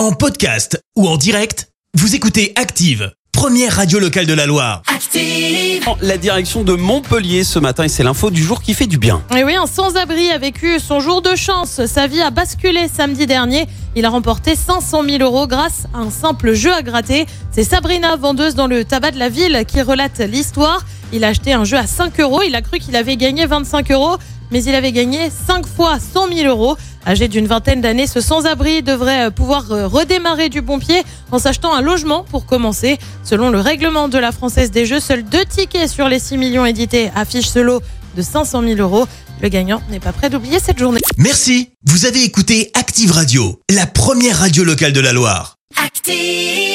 En podcast ou en direct, vous écoutez Active, première radio locale de la Loire. Active. La direction de Montpellier ce matin et c'est l'info du jour qui fait du bien. Et oui, un sans-abri a vécu son jour de chance. Sa vie a basculé samedi dernier. Il a remporté 500 000 euros grâce à un simple jeu à gratter. C'est Sabrina, vendeuse dans le tabac de la ville, qui relate l'histoire. Il a acheté un jeu à 5 euros. Il a cru qu'il avait gagné 25 euros, mais il avait gagné 5 fois 100 000 euros. Âgé d'une vingtaine d'années, ce sans-abri devrait euh, pouvoir euh, redémarrer du bon pied en s'achetant un logement pour commencer. Selon le règlement de la Française des Jeux, seuls deux tickets sur les 6 millions édités affichent ce lot de 500 000 euros. Le gagnant n'est pas prêt d'oublier cette journée. Merci. Vous avez écouté Active Radio, la première radio locale de la Loire. Active.